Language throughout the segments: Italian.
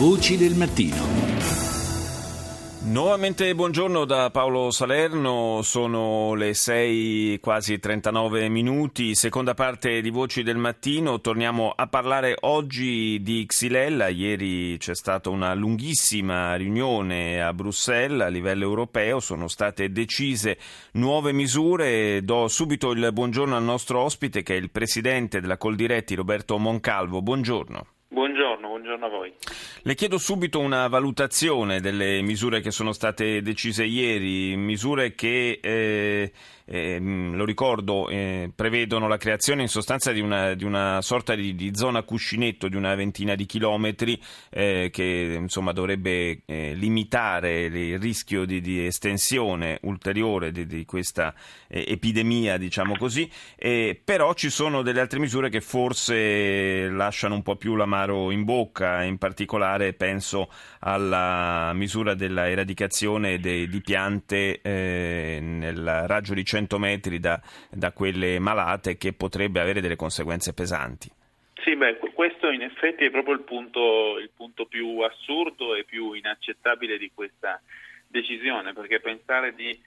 Voci del mattino. Nuovamente buongiorno da Paolo Salerno, sono le 6 quasi 39 minuti, seconda parte di Voci del Mattino, torniamo a parlare oggi di Xylella, ieri c'è stata una lunghissima riunione a Bruxelles a livello europeo, sono state decise nuove misure, do subito il buongiorno al nostro ospite che è il presidente della Coldiretti Roberto Moncalvo, buongiorno. Buongiorno, buongiorno a voi. Le chiedo subito una valutazione delle misure che sono state decise ieri, misure che eh, eh, lo ricordo, eh, prevedono la creazione in sostanza di una, di una sorta di, di, zona cuscinetto di una ventina di chilometri eh, che insomma, dovrebbe eh, limitare il rischio di, di estensione ulteriore di, di questa eh, epidemia, diciamo così, però ci sono delle altre misure che forse lasciano un po' più l'amaro in bocca, in particolare penso alla misura della eradicazione di piante eh, nel raggio di 100 100 metri da, da quelle malate che potrebbe avere delle conseguenze pesanti. Sì, beh, questo in effetti è proprio il punto, il punto più assurdo e più inaccettabile di questa decisione, perché pensare di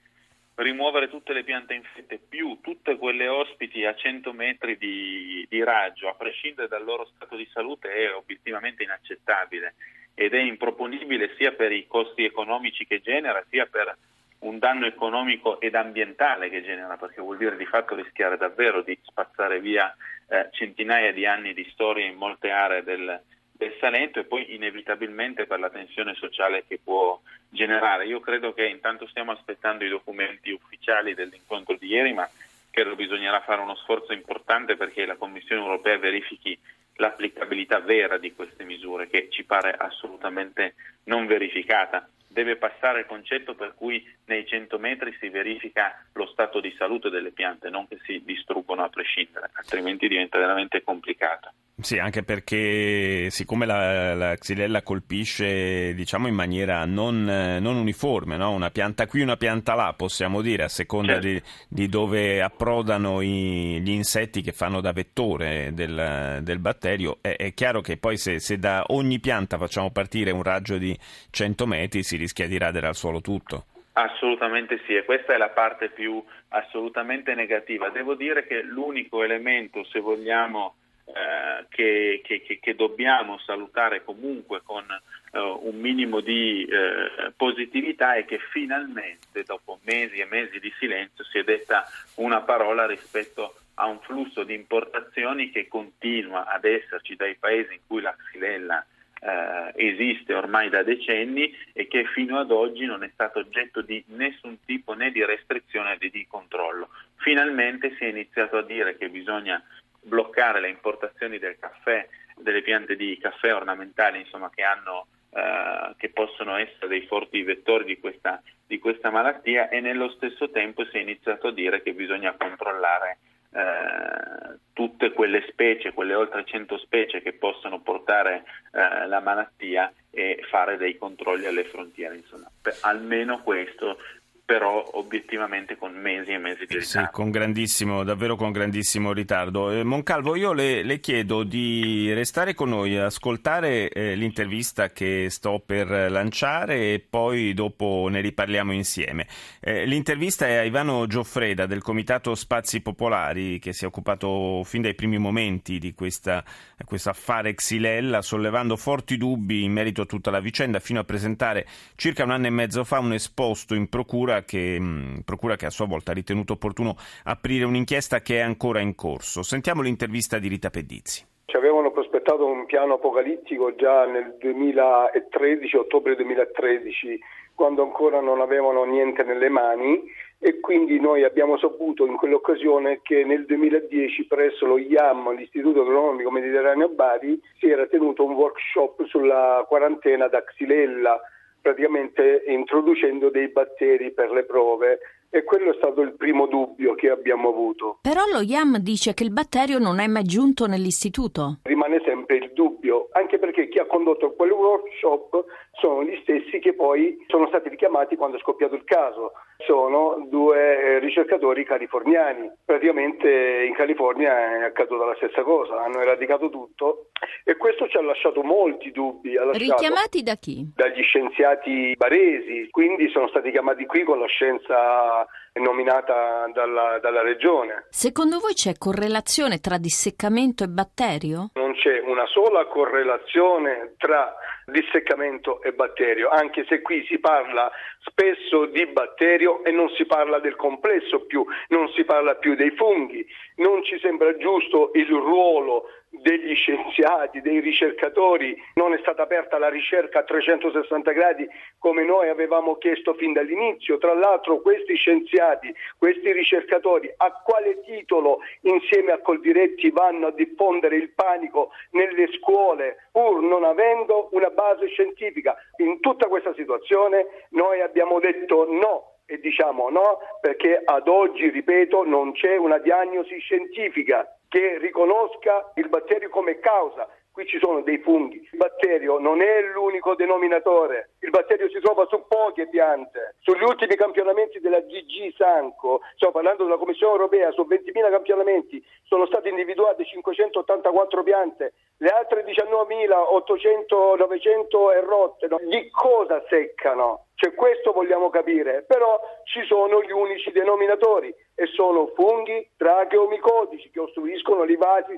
rimuovere tutte le piante infette più tutte quelle ospiti a 100 metri di, di, raggio, a prescindere dal loro stato di salute, è obiettivamente inaccettabile. Ed è improponibile sia per i costi economici che genera, sia per un danno economico ed ambientale che genera, perché vuol dire di fatto rischiare davvero di spazzare via eh, centinaia di anni di storia in molte aree del, del Salento e poi inevitabilmente per la tensione sociale che può generare. Io credo che intanto stiamo aspettando i documenti ufficiali dell'incontro di ieri, ma credo bisognerà fare uno sforzo importante perché la Commissione europea verifichi l'applicabilità vera di queste misure che ci pare assolutamente non verificata deve passare il concetto per cui nei 100 metri si verifica lo stato di salute delle piante, non che si distruggono a prescindere, altrimenti diventa veramente complicato. Sì, anche perché siccome la, la xylella colpisce diciamo, in maniera non, non uniforme, no? una pianta qui, una pianta là, possiamo dire, a seconda certo. di, di, dove approdano i, gli insetti che fanno da vettore del, del batterio, è, è, chiaro che poi se, se, da ogni pianta facciamo partire un raggio di 100 metri si rischia di radere al suolo tutto. Assolutamente sì, e questa è la parte più assolutamente negativa. Devo dire che l'unico elemento, se vogliamo, eh, che, che, che, dobbiamo salutare comunque con eh, un minimo di eh, positività è che finalmente dopo mesi e mesi di silenzio si è detta una parola rispetto a un flusso di importazioni che continua ad esserci dai paesi in cui la xylella eh, esiste ormai da decenni e che fino ad oggi non è stato oggetto di nessun tipo né di restrizione né di controllo. Finalmente si è iniziato a dire che bisogna bloccare le importazioni del caffè, delle piante di caffè ornamentali insomma, che, hanno, eh, che, possono essere dei forti vettori di questa, di questa, malattia e nello stesso tempo si è iniziato a dire che bisogna controllare eh, tutte quelle specie, quelle oltre 100 specie che possono portare eh, la malattia e fare dei controlli alle frontiere. Insomma, per, almeno questo però obiettivamente con mesi e mesi di ritardo. Sì, con grandissimo, davvero con grandissimo ritardo. Eh, Moncalvo, io le, le, chiedo di restare con noi, ascoltare eh, l'intervista che sto per lanciare e poi dopo ne riparliamo insieme. Eh, l'intervista è a Ivano Gioffreda del Comitato Spazi Popolari che si è occupato fin dai primi momenti di questa, questo affare Xylella, sollevando forti dubbi in merito a tutta la vicenda, fino a presentare circa un anno e mezzo fa un esposto in procura procura che, mh, procura che a sua volta ha ritenuto opportuno aprire un'inchiesta che è ancora in corso. Sentiamo l'intervista di Rita Pedizzi. Ci avevano prospettato un piano apocalittico già nel 2013, ottobre 2013, quando ancora non avevano niente nelle mani e quindi noi abbiamo saputo in quell'occasione che nel 2010 presso lo IAM, l'Istituto Agronomico Mediterraneo Bari, si era tenuto un workshop sulla quarantena da Xylella praticamente introducendo dei batteri per le prove e quello è stato il primo dubbio che abbiamo avuto. Però lo IAM dice che il batterio non è mai giunto nell'istituto. Rimane sempre il dubbio, anche perché chi ha condotto quel workshop sono gli stessi che poi sono stati richiamati quando è scoppiato il caso. sono due eh, ricercatori californiani. Praticamente in California è accaduta la stessa cosa, hanno eradicato tutto e questo ci ha lasciato molti dubbi. Richiamati da chi? Dagli scienziati baresi, quindi sono stati chiamati qui con la scienza nominata dalla, dalla regione. Secondo voi c'è correlazione tra disseccamento e batterio? Non c'è una sola correlazione tra disseccamento e batterio, anche se qui si parla spesso di batterio e non si parla del complesso più, non si parla più dei funghi. Non ci sembra giusto il ruolo degli scienziati, dei ricercatori, non è stata aperta la ricerca a 360 gradi come noi avevamo chiesto fin dall'inizio. Tra l'altro questi scienziati, questi ricercatori, a quale titolo insieme a Coldiretti vanno a diffondere il panico nelle scuole pur non avendo una base scientifica? In tutta questa situazione noi abbiamo detto no e diciamo no perché ad oggi, ripeto, non c'è una diagnosi scientifica che riconosca il batterio come causa. Qui ci sono dei funghi. Il batterio non è l'unico denominatore. Il batterio si trova su poche piante. Sugli ultimi campionamenti della GG Sanco, stiamo parlando della Commissione europea, su 20.000 campionamenti sono state individuate 584 piante, le altre 19.800, 900 e rotte. Di cosa seccano? Cioè questo vogliamo capire, però ci sono gli unici denominatori e sono funghi tracheomicodici che ostruiscono i vasi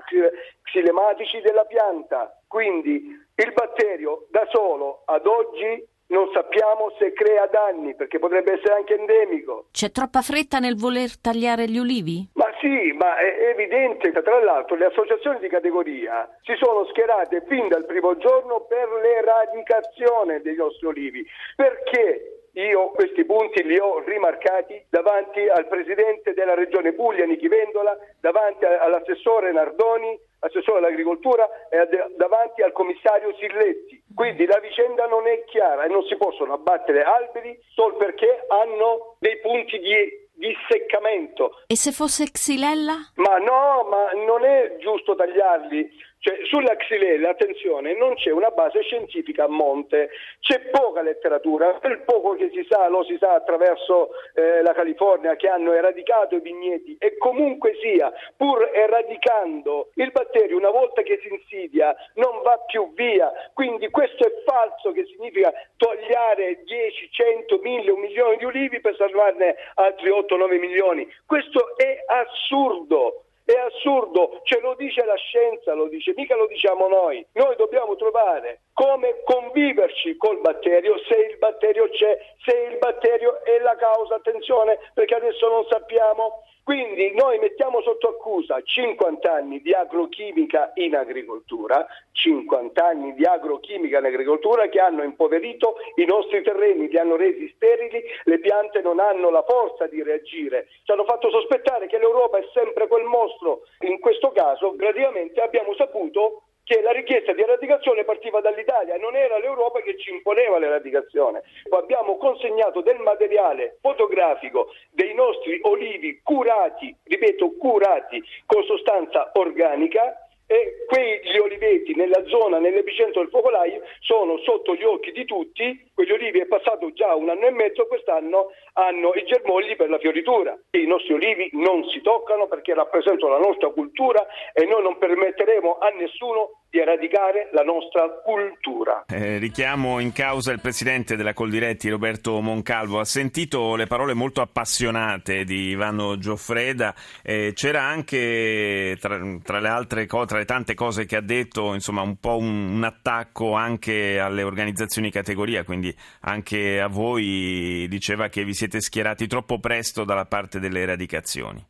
xilematici della pianta. Quindi il batterio da solo ad oggi non sappiamo se crea danni perché potrebbe essere anche endemico. C'è troppa fretta nel voler tagliare gli olivi? Ma sì, ma è evidente che tra l'altro le associazioni di categoria si sono schierate fin dal primo giorno per l'eradicazione dei nostri olivi. Perché? Io questi punti li ho rimarcati davanti al presidente della regione Puglia, Nichi Vendola, davanti all'assessore Nardoni, assessore all'agricoltura e davanti al commissario Silletti. Quindi la vicenda non è chiara e non si possono abbattere alberi solo perché hanno dei punti di disseccamento. E se fosse xylella? Ma no, ma non è giusto tagliarli cioè, sulla xylella, attenzione, non c'è una base scientifica a monte, c'è poca letteratura, quel poco che si sa lo si sa attraverso eh, la California che hanno eradicato i vigneti e comunque sia, pur eradicando il batterio una volta che si insidia non va più via, quindi questo è falso che significa togliere 10, 100, 1000, un milione di ulivi per salvarne altri 8-9 milioni, questo è assurdo. È assurdo, ce lo dice la scienza, lo dice, mica lo diciamo noi. Noi dobbiamo trovare come conviverci col batterio, se il batterio c'è, se il batterio è la causa, attenzione, perché adesso non sappiamo quindi noi mettiamo sotto accusa 50 anni di agrochimica in agricoltura, 50 anni di agrochimica in agricoltura che hanno impoverito i nostri terreni, li hanno resi sterili, le piante non hanno la forza di reagire. Ci hanno fatto sospettare che l'Europa è sempre quel mostro. In questo caso praticamente abbiamo saputo che la richiesta di eradicazione partiva dall'Italia, non era l'Europa che ci imponeva l'eradicazione. Abbiamo consegnato del materiale fotografico dei nostri olivi curati, ripeto curati, con sostanza organica e quegli oliveti nella zona, nell'epicentro del focolaio, sono sotto gli occhi di tutti, quegli olivi è passato già un anno e mezzo, quest'anno hanno i germogli per la fioritura. I nostri olivi non si toccano perché rappresentano la nostra cultura e noi non permetteremo a nessuno di eradicare la nostra cultura. Eh, richiamo in causa il presidente della Coldiretti, Roberto Moncalvo. Ha sentito le parole molto appassionate di Ivano Gioffreda. Eh, c'era anche, tra, tra, le altre cose, tra le tante cose che ha detto, insomma, un po' un, un attacco anche alle organizzazioni categoria, quindi anche a voi diceva che vi siete schierati troppo presto dalla parte delle eradicazioni.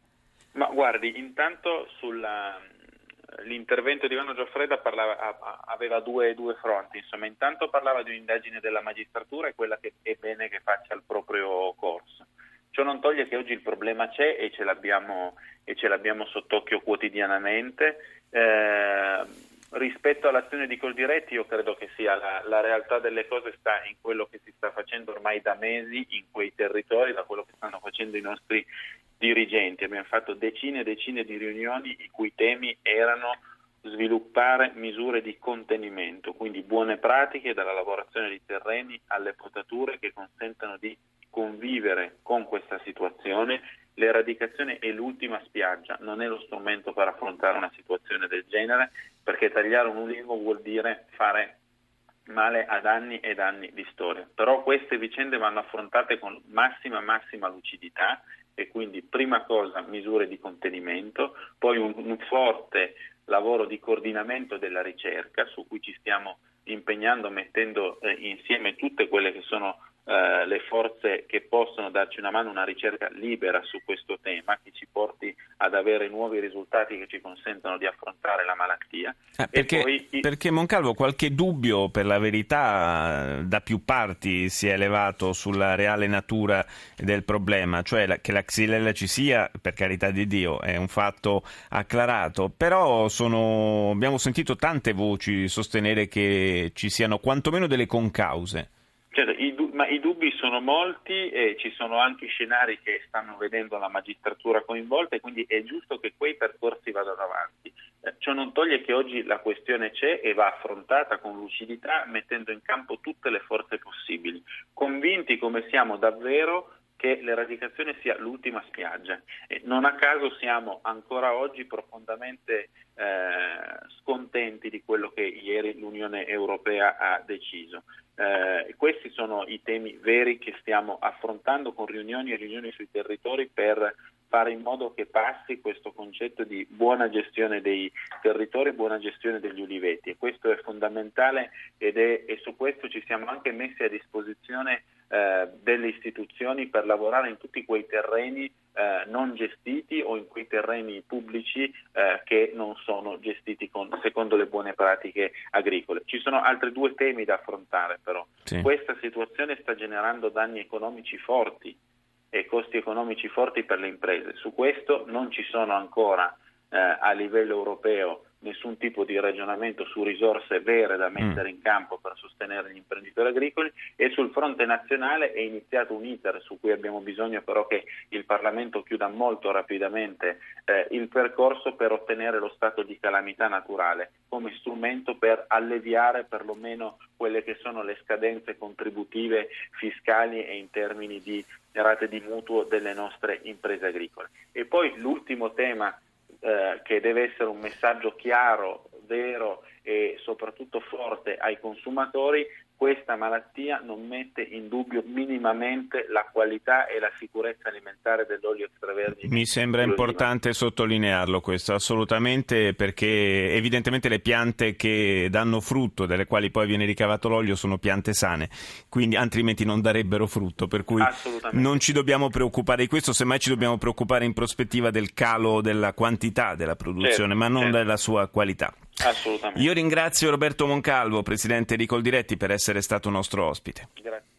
Ma guardi, intanto sulla l'intervento di Ivano Gioffreda parlava, aveva due, due, fronti, insomma, intanto parlava di un'indagine della magistratura e quella che è bene che faccia il proprio corso. Ciò non toglie che oggi il problema c'è e ce l'abbiamo, e ce l'abbiamo sott'occhio quotidianamente. Eh, rispetto all'azione di Coldiretti io credo che sia la, la, realtà delle cose sta in quello che si sta facendo ormai da mesi in quei territori, da quello che stanno facendo i nostri dirigenti, abbiamo fatto decine e decine di riunioni i cui temi erano sviluppare misure di contenimento, quindi buone pratiche dalla lavorazione di terreni alle potature che consentano di convivere con questa situazione. L'eradicazione è l'ultima spiaggia, non è lo strumento per affrontare una situazione del genere, perché tagliare un ulivo vuol dire fare male ad anni ed anni di storia. Però queste vicende vanno affrontate con massima, massima lucidità e quindi prima cosa misure di contenimento, poi un, un forte lavoro di coordinamento della ricerca su cui ci stiamo impegnando mettendo eh, insieme tutte quelle che sono eh, le forze che possono darci una mano, una ricerca libera su questo tema che ci porti ad avere nuovi risultati che ci consentano di affrontare la malattia. Eh, perché, poi... perché, Moncalvo qualche dubbio per la verità da più parti si è elevato sulla reale natura del problema, cioè la, che la xylella ci sia, per carità di Dio, è un fatto acclarato, però sono, abbiamo sentito tante voci sostenere che ci siano quantomeno delle concause. Certo, i, ma i dubbi sono molti e ci sono anche scenari che stanno vedendo la magistratura coinvolta e quindi è giusto che quei percorsi vadano avanti. Eh, ciò non toglie che oggi la questione c'è e va affrontata con lucidità mettendo in campo tutte le forze possibili, convinti come siamo davvero che l'eradicazione sia l'ultima spiaggia. E non a caso siamo ancora oggi profondamente eh, scontenti di quello che ieri l'Unione Europea ha deciso. Eh, questi sono i temi veri che stiamo affrontando con riunioni e riunioni sui territori per fare in modo che passi questo concetto di buona gestione dei territori, buona gestione degli uliveti e questo è fondamentale ed è, e su questo ci siamo anche messi a disposizione eh, delle istituzioni per lavorare in tutti quei terreni eh, non gestiti o in quei terreni pubblici eh, che non sono gestiti con, secondo le buone pratiche agricole. Ci sono altri due temi da affrontare però. Sì. Questa situazione sta generando danni economici forti e costi economici forti per le imprese. Su questo non ci sono ancora eh, a livello europeo nessun tipo di ragionamento su risorse vere da mettere mm. in campo per sostenere gli imprenditori agricoli e sul fronte nazionale è iniziato un iter su cui abbiamo bisogno però che il Parlamento chiuda molto rapidamente eh, il percorso per ottenere lo stato di calamità naturale come strumento per alleviare perlomeno quelle che sono le scadenze contributive fiscali e in termini di rate di mutuo delle nostre imprese agricole. E poi l'ultimo tema eh, che deve essere un messaggio chiaro, vero e soprattutto forte ai consumatori questa malattia non mette in dubbio minimamente la qualità e la sicurezza alimentare dell'olio extravergine. Mi sembra importante sottolinearlo questo, assolutamente, perché evidentemente le piante che danno frutto, dalle quali poi viene ricavato l'olio, sono piante sane, quindi altrimenti non darebbero frutto, per cui non ci dobbiamo preoccupare di questo, semmai ci dobbiamo preoccupare in prospettiva del calo della quantità della produzione, certo, ma non certo. della sua qualità. Assolutamente. Io ringrazio Roberto Moncalvo, presidente di Coldiretti, per essere stato nostro ospite. Grazie.